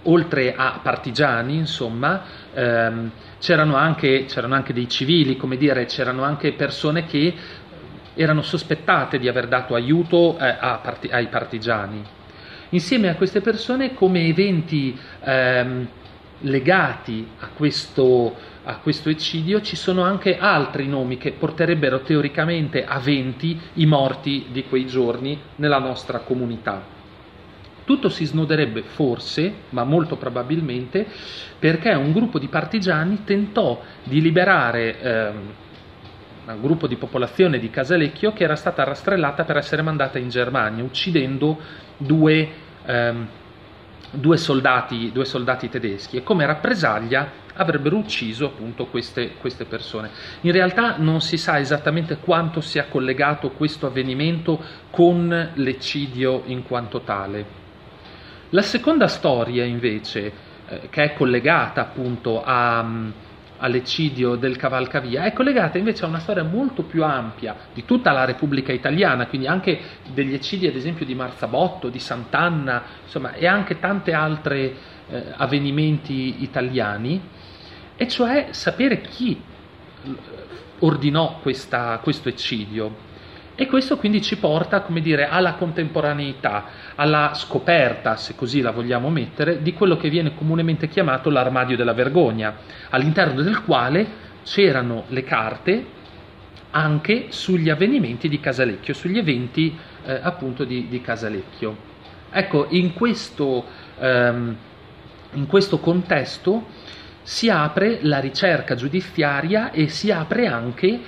oltre a partigiani, insomma, ehm, c'erano, anche, c'erano anche dei civili, come dire, c'erano anche persone che erano sospettate di aver dato aiuto eh, parti, ai partigiani. Insieme a queste persone, come eventi ehm, legati a questo, a questo eccidio ci sono anche altri nomi che porterebbero teoricamente a 20 i morti di quei giorni nella nostra comunità. Tutto si snoderebbe forse, ma molto probabilmente, perché un gruppo di partigiani tentò di liberare ehm, un gruppo di popolazione di Casalecchio che era stata rastrellata per essere mandata in Germania, uccidendo due ehm, due soldati, due soldati tedeschi e come rappresaglia avrebbero ucciso appunto queste, queste, persone. In realtà non si sa esattamente quanto sia collegato questo avvenimento con l'eccidio in quanto tale. La seconda storia invece, eh, che è collegata appunto a, all'eccidio del Cavalcavia, è collegata invece a una storia molto più ampia di tutta la Repubblica Italiana, quindi anche degli eccidi ad esempio di Marzabotto, di Sant'Anna, insomma, e anche tanti altri eh, avvenimenti italiani, e cioè sapere chi ordinò questa, questo eccidio. E questo quindi ci porta, come dire, alla contemporaneità, alla scoperta, se così la vogliamo mettere, di quello che viene comunemente chiamato l'armadio della vergogna, all'interno del quale c'erano le carte anche sugli avvenimenti di Casalecchio, sugli eventi eh, appunto di, di, Casalecchio. Ecco, in questo, ehm, in questo contesto si apre la ricerca giudiziaria e si apre anche,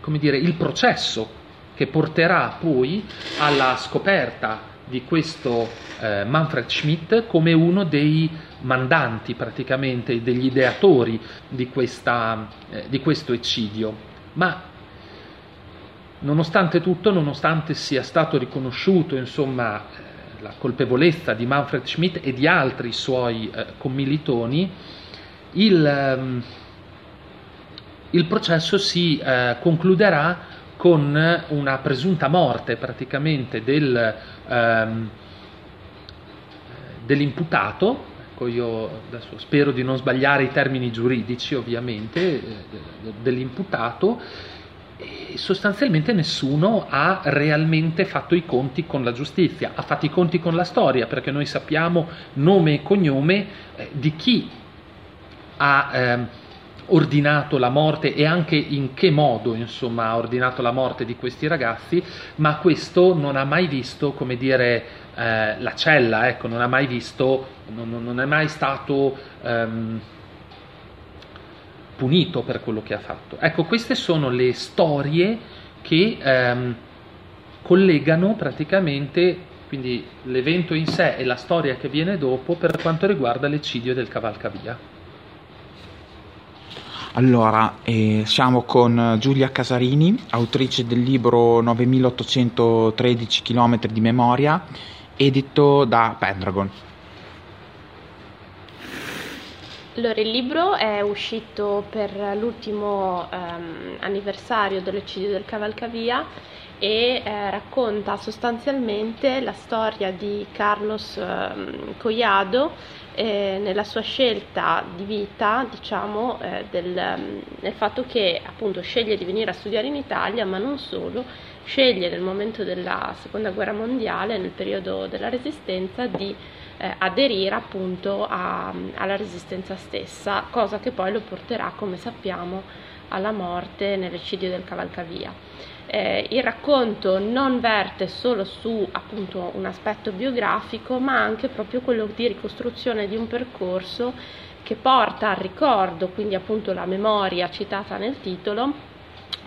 come dire, il processo che porterà poi alla scoperta di questo eh, Manfred Schmidt come uno dei mandanti praticamente, degli ideatori di, questa, eh, di questo eccidio. Ma nonostante tutto, nonostante sia stato riconosciuto insomma, eh, la colpevolezza di Manfred Schmidt e di altri suoi eh, commilitoni, il, ehm, il processo si eh, concluderà con una presunta morte praticamente del, ehm, dell'imputato. Ecco, io adesso spero di non sbagliare i termini giuridici, ovviamente, eh, dell'imputato. E sostanzialmente nessuno ha realmente fatto i conti con la giustizia, ha fatto i conti con la storia, perché noi sappiamo nome e cognome eh, di chi ha. Ehm, ordinato la morte e anche in che modo insomma, ha ordinato la morte di questi ragazzi, ma questo non ha mai visto, come dire, eh, la cella, ecco, non ha mai visto, non, non è mai stato ehm, punito per quello che ha fatto. Ecco, queste sono le storie che ehm, collegano praticamente quindi l'evento in sé e la storia che viene dopo per quanto riguarda l'eccidio del Cavalcavia. Allora, eh, siamo con Giulia Casarini, autrice del libro 9813 km di memoria, edito da Pendragon. Allora, il libro è uscito per l'ultimo ehm, anniversario dell'eccidio del Cavalcavia e eh, racconta sostanzialmente la storia di Carlos ehm, Collado eh, nella sua scelta di vita, diciamo, eh, del, mm, nel fatto che appunto sceglie di venire a studiare in Italia, ma non solo, sceglie nel momento della seconda guerra mondiale, nel periodo della resistenza, di eh, aderire appunto a- alla resistenza stessa, cosa che poi lo porterà, come sappiamo, alla morte nell'eccidio del Cavalcavia. Eh, il racconto non verte solo su appunto un aspetto biografico, ma anche proprio quello di ricostruzione di un percorso che porta al ricordo, quindi appunto la memoria citata nel titolo,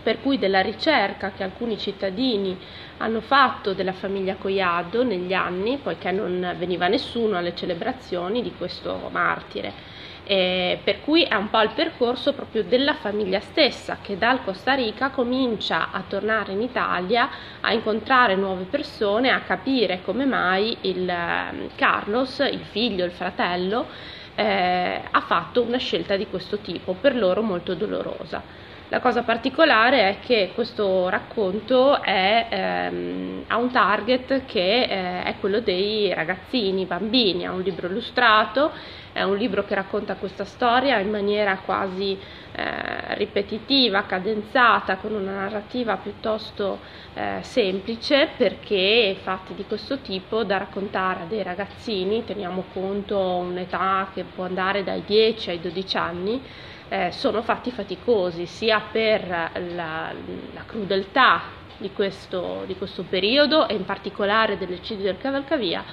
per cui della ricerca che alcuni cittadini hanno fatto della famiglia Coiado negli anni, poiché non veniva nessuno alle celebrazioni di questo martire. Eh, per cui è un po' il percorso proprio della famiglia stessa che dal Costa Rica comincia a tornare in Italia, a incontrare nuove persone, a capire come mai il eh, Carlos, il figlio, il fratello, eh, ha fatto una scelta di questo tipo, per loro molto dolorosa. La cosa particolare è che questo racconto è, ehm, ha un target che eh, è quello dei ragazzini, bambini, è un libro illustrato, è un libro che racconta questa storia in maniera quasi eh, ripetitiva, cadenzata, con una narrativa piuttosto eh, semplice, perché fatti di questo tipo da raccontare a dei ragazzini, teniamo conto un'età che può andare dai 10 ai 12 anni, eh, sono fatti faticosi sia per la, la crudeltà di questo, di questo periodo e in particolare dell'eccidio del Cavalcavia,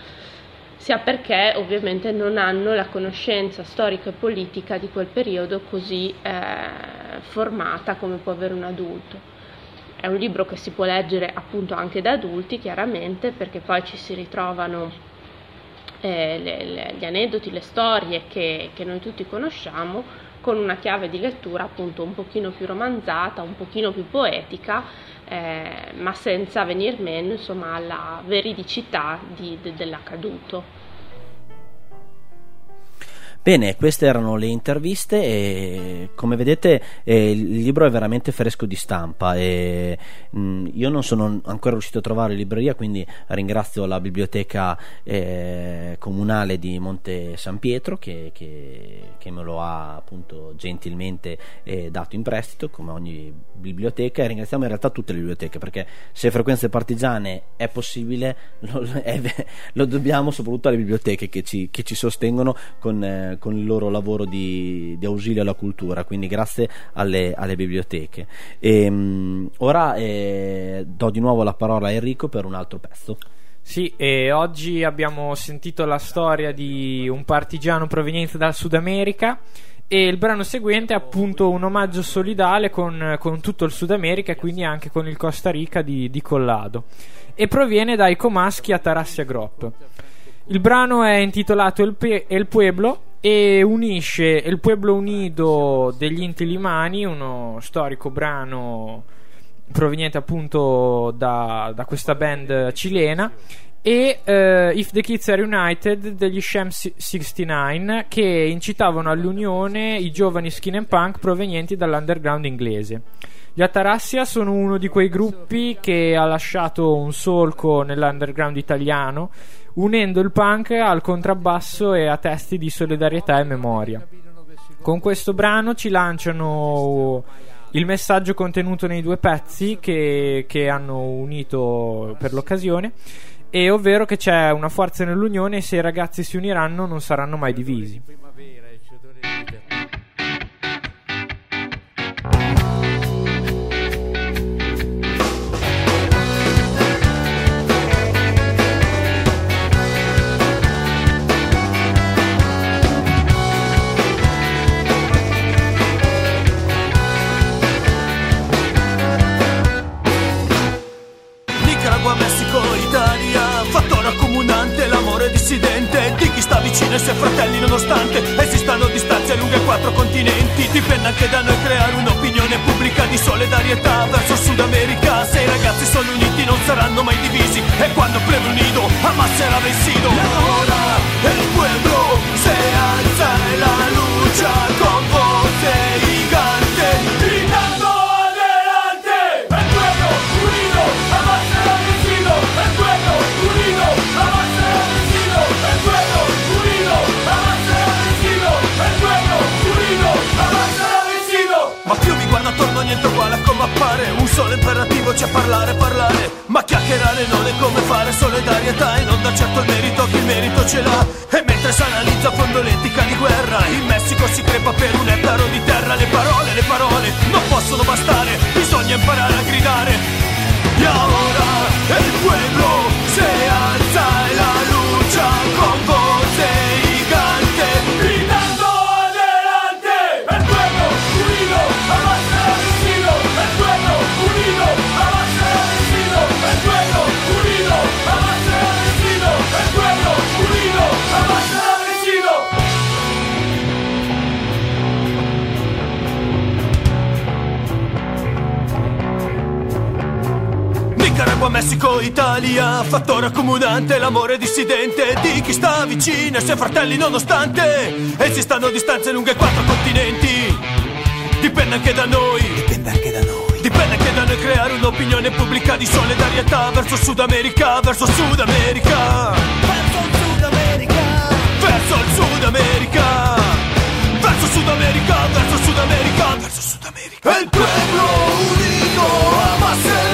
sia perché ovviamente non hanno la conoscenza storica e politica di quel periodo così eh, formata come può avere un adulto. È un libro che si può leggere appunto anche da adulti, chiaramente, perché poi ci si ritrovano eh, le, le, gli aneddoti, le storie che, che noi tutti conosciamo, con una chiave di lettura appunto un pochino più romanzata, un pochino più poetica, eh, ma senza venir meno insomma alla veridicità di, de, dell'accaduto. Bene, queste erano le interviste e come vedete eh, il libro è veramente fresco di stampa e mh, io non sono ancora riuscito a trovare libreria, quindi ringrazio la biblioteca eh, comunale di Monte San Pietro che, che, che me lo ha appunto gentilmente eh, dato in prestito come ogni biblioteca e ringraziamo in realtà tutte le biblioteche perché se frequenze partigiane è possibile lo, è, lo dobbiamo soprattutto alle biblioteche che ci, che ci sostengono con eh, con il loro lavoro di, di, ausilio alla cultura, quindi grazie alle, alle biblioteche. E, um, ora eh, do di nuovo la parola a Enrico per un altro pezzo. Sì, e oggi abbiamo sentito la storia di un partigiano proveniente dal Sud America e il brano seguente è appunto un omaggio solidale con, con tutto il Sud America e quindi anche con il Costa Rica di, di Collado e proviene dai Comaschi a Tarassia Grop. Il brano è intitolato El, Pe- El Pueblo e unisce Il Pueblo Unido degli Inti Limani, uno storico brano proveniente appunto da, da questa band cilena e uh, If the Kids Are United degli Sham 69 che incitavano all'unione i giovani skin and punk provenienti dall'underground inglese. Gli Atarassia sono uno di quei gruppi che ha lasciato un solco nell'underground italiano unendo il punk al contrabbasso e a testi di solidarietà e memoria. Con questo brano ci lanciano il messaggio contenuto nei due pezzi che, che hanno unito per l'occasione, e ovvero che c'è una forza nell'unione e se i ragazzi si uniranno non saranno mai divisi. Fratelli nonostante Esistano distanze lunghe quattro continenti. Dipende anche da noi creare un'opinione pubblica Di solidarietà verso il Sud America. Se i ragazzi sono uniti non saranno mai divisi E quando Pueblo Unido amasserà vencido Y ahora el pueblo imperativo c'è parlare, parlare. Ma chiacchierare non è come fare solidarietà E non dà certo il merito chi il merito ce l'ha. E mentre si analizza a fondo l'etica di guerra In Messico si crepa per un ettaro di terra. Le parole, le parole non possono bastare Bisogna imparare a gridare. Y ahora el pueblo se alza en la lucha con Italia, fattore accomunante, l'amore dissidente di chi sta vicino ai suoi fratelli nonostante esistano distanze lunghe quattro continenti. Dipende anche da noi. Dipende anche da noi. Dipende anche da noi creare un'opinione pubblica di solidarietà verso Sud America, verso Sud America. Verso il Sud America. Verso il Sud America. Verso Sud America, verso Sud America, verso Sud America. El pueblo unido jamás será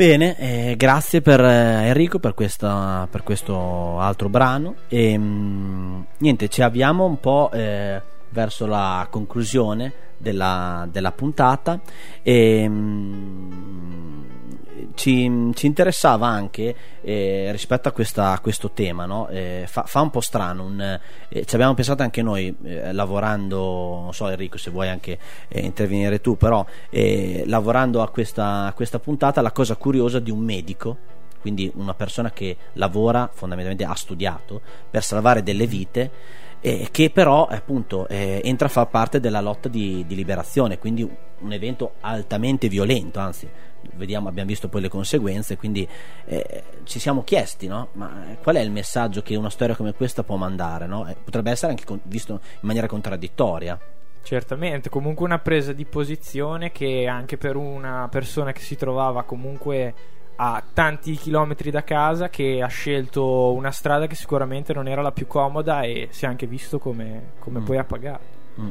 Bene, eh, grazie per eh, Enrico per, questa, per questo altro brano. E mm, niente, ci avviamo un po' eh, verso la conclusione della, della puntata. E mm, ci, ci interessava anche eh, rispetto a, questa- a questo tema, no? Eh, fa, fa un po' strano, un, eh, ci abbiamo pensato anche noi eh, lavorando, non so Enrico se vuoi anche eh, intervenire tu, però eh, lavorando a questa, a questa puntata la cosa curiosa di un medico quindi una persona che lavora fondamentalmente ha studiato per salvare delle vite eh, che però appunto eh, entra a far parte della lotta di, di liberazione quindi un evento altamente violento anzi vediamo, abbiamo visto poi le conseguenze quindi eh, ci siamo chiesti no? ma qual è il messaggio che una storia come questa può mandare no? Eh, potrebbe essere anche con- visto in maniera contraddittoria Certamente, comunque una presa di posizione che anche per una persona che si trovava comunque a tanti chilometri da casa che ha scelto una strada che sicuramente non era la più comoda e si è anche visto come, come Mm. poi ha pagato. Mm.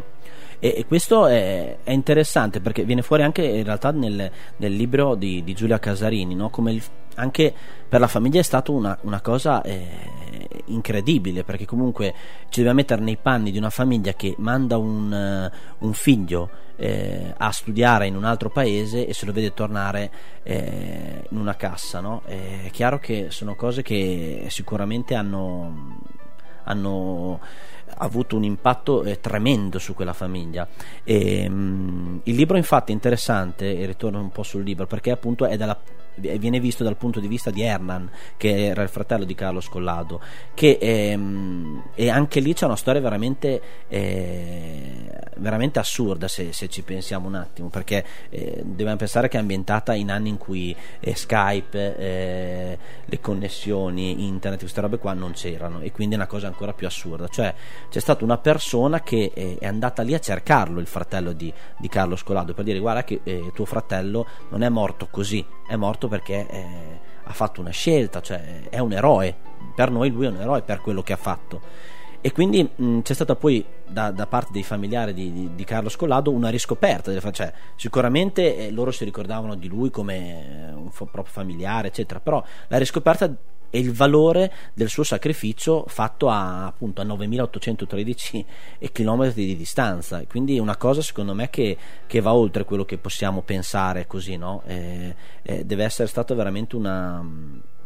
E, e questo è, è interessante perché viene fuori anche in realtà nel, nel libro di, di Giulia Casarini, no? come il- anche per la famiglia è stata una, una cosa eh, incredibile perché comunque ci dobbiamo mettere nei panni di una famiglia che manda un, eh, un figlio eh, a studiare in un altro paese e se lo vede tornare eh, in una cassa. No? È chiaro che sono cose che sicuramente hanno hanno avuto un impatto eh, tremendo su quella famiglia. E, mm, il libro, infatti, è interessante, e ritorno un po' sul libro, perché appunto è dalla- viene visto dal punto di vista di Hernan, che era il fratello di Carlo Scollado, che ehm, e anche lì c'è una storia veramente, eh, veramente assurda se, se ci pensiamo un attimo, perché eh, dobbiamo pensare che è ambientata in anni in cui eh, Skype, eh, le connessioni, internet, queste robe qua non c'erano e quindi è una cosa ancora più assurda, cioè c'è stata una persona che eh, è andata lì a cercarlo, il fratello di, di Carlo Scolado, per dire guarda che eh, tuo fratello non è morto così, è morto perché eh, ha fatto una scelta, cioè è un eroe, per noi lui è un eroe per quello che ha fatto. E quindi mh, c'è stata poi da, da parte dei familiari di, di- di Carlo Scollado una riscoperta, cioè, sicuramente eh, loro si ricordavano di lui come eh, un fo- proprio familiare, eccetera, però la riscoperta è il valore del suo sacrificio fatto a, appunto, a 9813 km di distanza, quindi una cosa secondo me che, che va oltre quello che possiamo pensare così, no? Eh, eh, deve essere stata veramente una,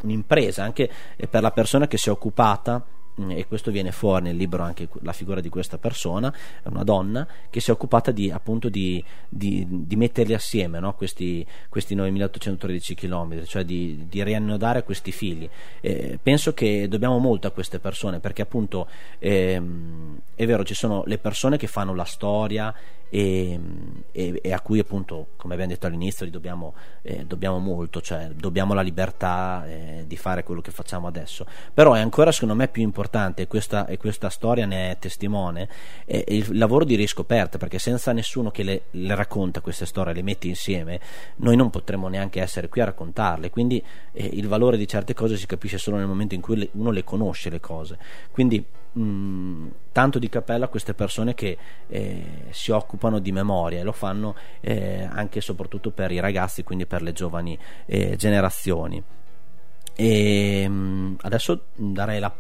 un'impresa anche per la persona che si è occupata e questo viene fuori nel libro anche la figura di questa persona, una donna che si è occupata di, appunto di, di, di metterli assieme no? questi, questi 9813 km, cioè di, di riannodare questi fili. Eh, penso che dobbiamo molto a queste persone perché appunto ehm, è vero, ci sono le persone che fanno la storia e, e, e a cui appunto, come abbiamo detto all'inizio, dobbiamo, eh, dobbiamo molto, cioè dobbiamo la libertà eh, di fare quello che facciamo adesso. Però è ancora secondo me più importante, e questa, e questa storia ne è testimone, è il lavoro di riscoperta, perché senza nessuno che le, le racconta queste storie, le mette insieme, noi non potremmo neanche essere qui a raccontarle. Quindi eh, il valore di certe cose si capisce solo nel momento in cui le, uno le conosce le cose. Quindi mh, tanto di cappello a queste persone che eh, si occupano di memoria e lo fanno eh, anche e soprattutto per i ragazzi, quindi per le giovani eh, generazioni. E, mh, adesso darei la,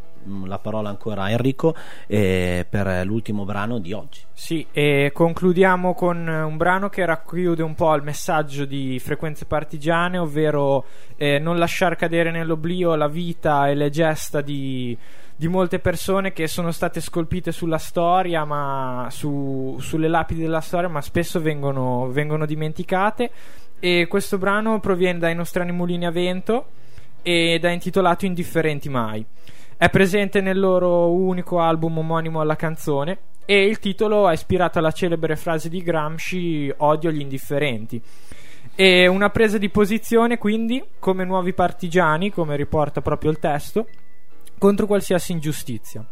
la, parola ancora a Enrico eh, per l'ultimo brano di oggi. Sì, e concludiamo con un brano che racchiude un po' il messaggio di Frequenze Partigiane, ovvero eh, non lasciar cadere nell'oblio la vita e le gesta di di molte persone che sono state scolpite sulla storia, ma su, sulle lapidi della storia, ma spesso vengono, vengono dimenticate. E questo brano proviene dai Nostrani Mulini a Vento ed è intitolato Indifferenti Mai. È presente nel loro unico album omonimo alla canzone e il titolo è ispirato alla celebre frase di Gramsci Odio gli indifferenti. E una presa di posizione quindi come nuovi partigiani, come riporta proprio il testo, contro qualsiasi ingiustizia.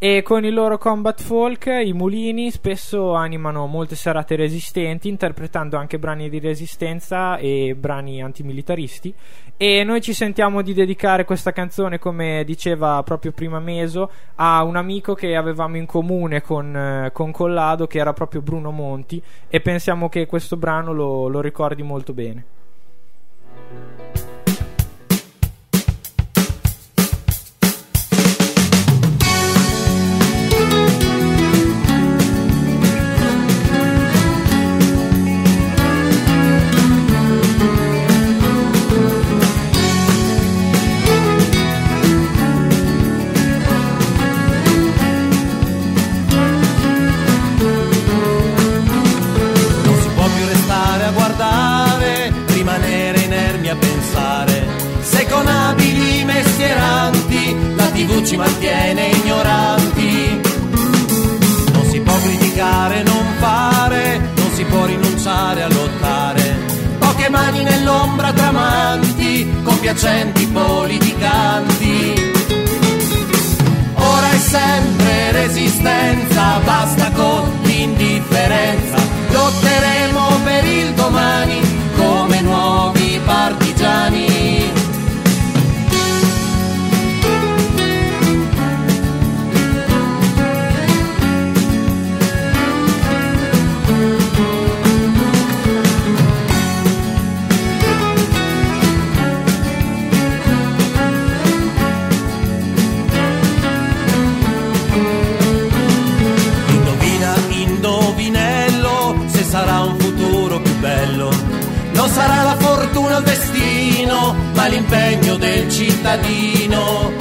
E con il loro combat folk, i mulini spesso animano molte serate resistenti, interpretando anche brani di resistenza e brani antimilitaristi. E noi ci sentiamo di dedicare questa canzone, come diceva proprio prima Meso, a un amico che avevamo in comune con, eh, con Collado, che era proprio Bruno Monti, e pensiamo che questo brano lo, lo ricordi molto bene. Mani nell'ombra tramanti, compiacenti politicanti. Ora è sempre resistenza, basta con l'indifferenza. L'impegno del cittadino.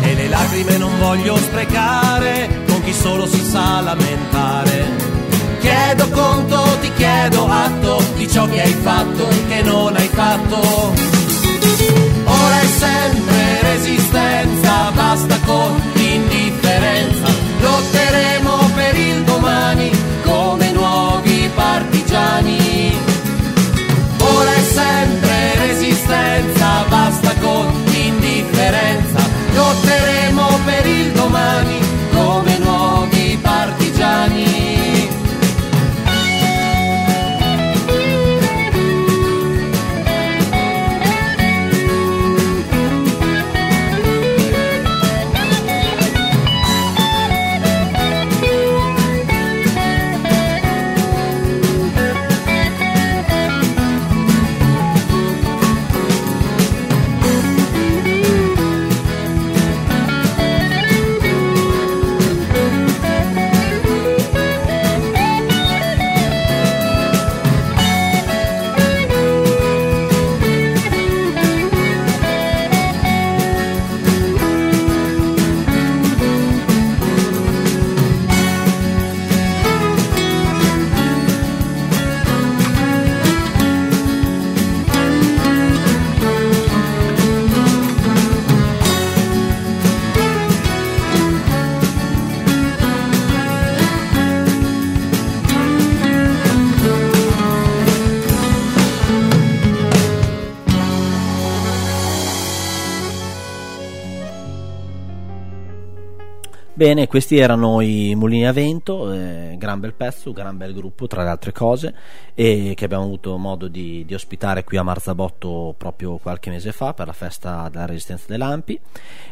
E le lacrime non voglio sprecare con chi solo si sa lamentare. Chiedo conto, ti chiedo atto di ciò che hai fatto e che non hai fatto. Ora è sempre resistenza, basta con Bene, questi erano i Mulini a Vento, eh, gran bel pezzo, gran bel gruppo tra le altre cose, e che abbiamo avuto modo di, di ospitare qui a Marzabotto proprio qualche mese fa per la festa della Resistenza dei Lampi.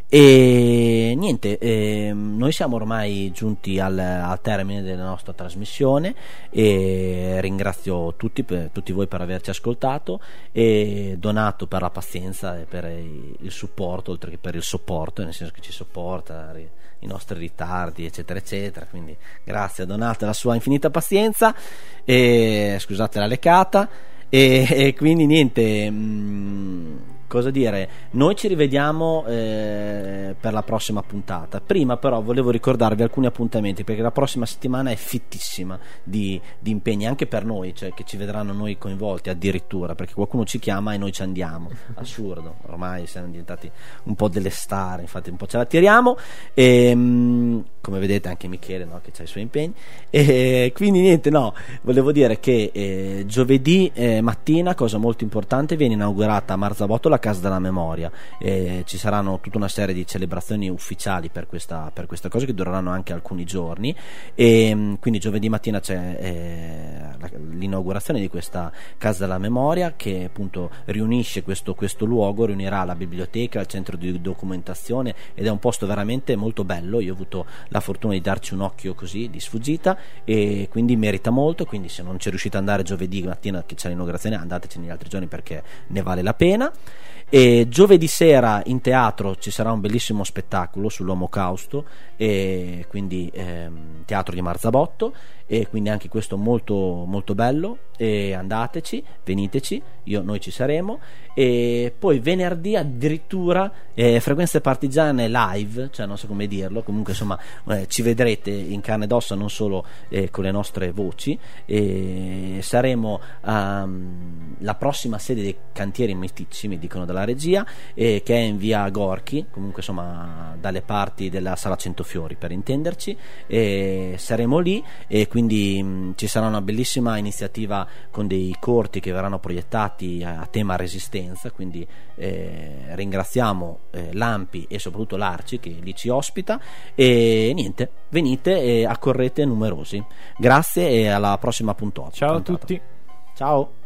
E niente, ehm, noi siamo ormai giunti al, al termine della nostra trasmissione e ringrazio tutti, per, tutti voi per averci ascoltato e Donato per la pazienza e per il supporto, oltre che per il sopporto, nel senso che ci sopporta i nostri ritardi, eccetera, eccetera. Quindi grazie a Donato e la sua infinita pazienza. E, scusate la leccata. E, e quindi niente. mh, cosa dire? Noi ci rivediamo eh, per la prossima puntata. Prima, però, volevo ricordarvi alcuni appuntamenti perché la prossima settimana è fittissima di, di impegni anche per noi, cioè che ci vedranno noi coinvolti addirittura perché qualcuno ci chiama e noi ci andiamo. Assurdo, ormai siamo diventati un po' delle star, infatti, un po' ce la tiriamo. E, mh, come vedete, anche Michele no, che ha i suoi impegni. E quindi, niente, no, volevo dire che eh, giovedì eh, mattina, cosa molto importante, viene inaugurata a Marzabotto la Casa della Memoria. Eh, ci saranno tutta una serie di celebrazioni ufficiali per questa, per questa cosa che dureranno anche alcuni giorni. E mh, quindi giovedì mattina c'è eh, la- l'inaugurazione di questa Casa della Memoria che appunto riunisce questo, questo luogo, riunirà la biblioteca, il centro di documentazione ed è un posto veramente molto bello. Io ho avuto la fortuna di darci un occhio così di sfuggita e quindi merita molto. Quindi se non ci riuscite ad andare giovedì mattina che c'è l'inaugurazione, andateci negli altri giorni perché ne vale la pena. E giovedì sera in teatro ci sarà un bellissimo spettacolo sull'Omocausto, quindi ehm, teatro di Marzabotto, e quindi anche questo molto, molto bello. E andateci, veniteci, io, noi ci saremo. E poi venerdì addirittura eh, frequenze partigiane live, cioè non so come dirlo, comunque insomma eh, ci vedrete in carne ed ossa, non solo eh, con le nostre voci. Saremo ehm, la prossima sede dei cantieri mistici, mi dicono dalla regia, eh, che è in via Gorchi, comunque insomma dalle parti della sala Centofiori per intenderci. Saremo lì e quindi mh, ci sarà una bellissima iniziativa con dei corti che verranno proiettati a, a tema resistenza. Quindi eh, ringraziamo eh, l'Ampi e soprattutto l'Arci che lì ci ospita. E niente, venite e accorrete numerosi. Grazie e alla prossima puntata. Ciao a tutti. Ciao.